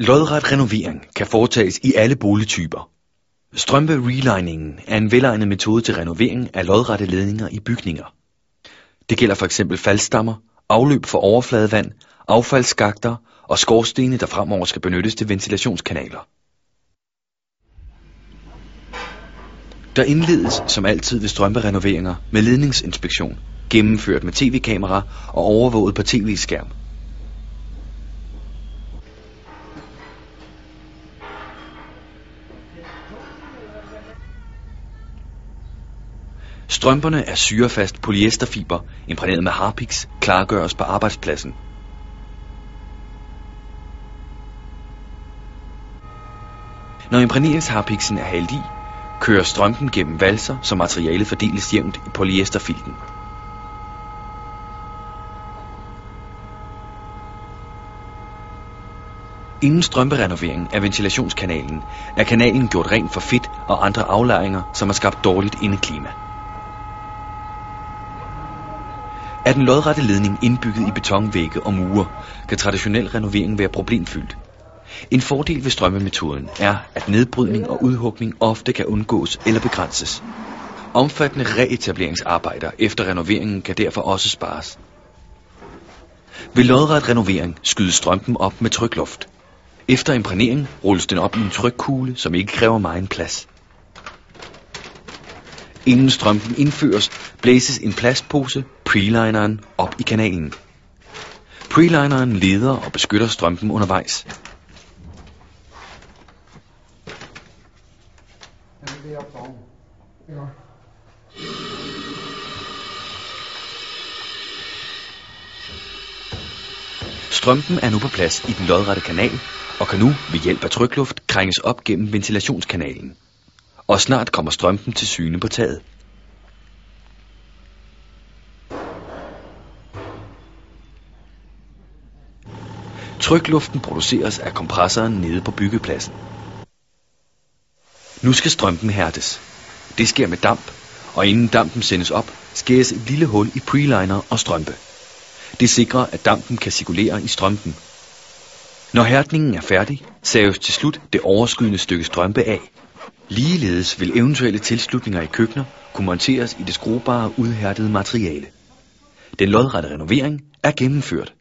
Lodret renovering kan foretages i alle boligtyper. Strømpe reliningen er en velegnet metode til renovering af lodrette ledninger i bygninger. Det gælder for eksempel faldstammer, afløb for overfladevand, affaldsskakter og skorstene, der fremover skal benyttes til ventilationskanaler. Der indledes som altid ved strømperenoveringer med ledningsinspektion, gennemført med tv-kamera og overvåget på tv-skærm. Strømperne er syrefast polyesterfiber, imprægneret med harpiks, klargøres på arbejdspladsen. Når imprægneringsharpiksen er hældt i, kører strømpen gennem valser, så materialet fordeles jævnt i polyesterfilten. Inden strømperenoveringen af ventilationskanalen er kanalen gjort ren for fedt og andre aflejringer, som har skabt dårligt indeklima. Er den lodrette ledning indbygget i betonvægge og mure, kan traditionel renovering være problemfyldt. En fordel ved strømmemetoden er, at nedbrydning og udhugning ofte kan undgås eller begrænses. Omfattende reetableringsarbejder efter renoveringen kan derfor også spares. Ved lodret renovering skydes strømpen op med trykluft. Efter imprægnering rulles den op i en trykkugle, som ikke kræver meget plads. Inden strømpen indføres, blæses en plastpose, prelineren, op i kanalen. Prelineren leder og beskytter strømpen undervejs. Strømpen er nu på plads i den lodrette kanal, og kan nu ved hjælp af trykluft krænges op gennem ventilationskanalen. Og snart kommer strømpen til syne på taget. Trykluften produceres af kompressoren nede på byggepladsen. Nu skal strømpen hærdes. Det sker med damp, og inden dampen sendes op, skæres et lille hul i preliner og strømpe. Det sikrer, at dampen kan cirkulere i strømpen. Når hærdningen er færdig, saves til slut det overskydende stykke strømpe af. Ligeledes vil eventuelle tilslutninger i køkkener kunne monteres i det skruebare udhærdede materiale. Den lodrette renovering er gennemført.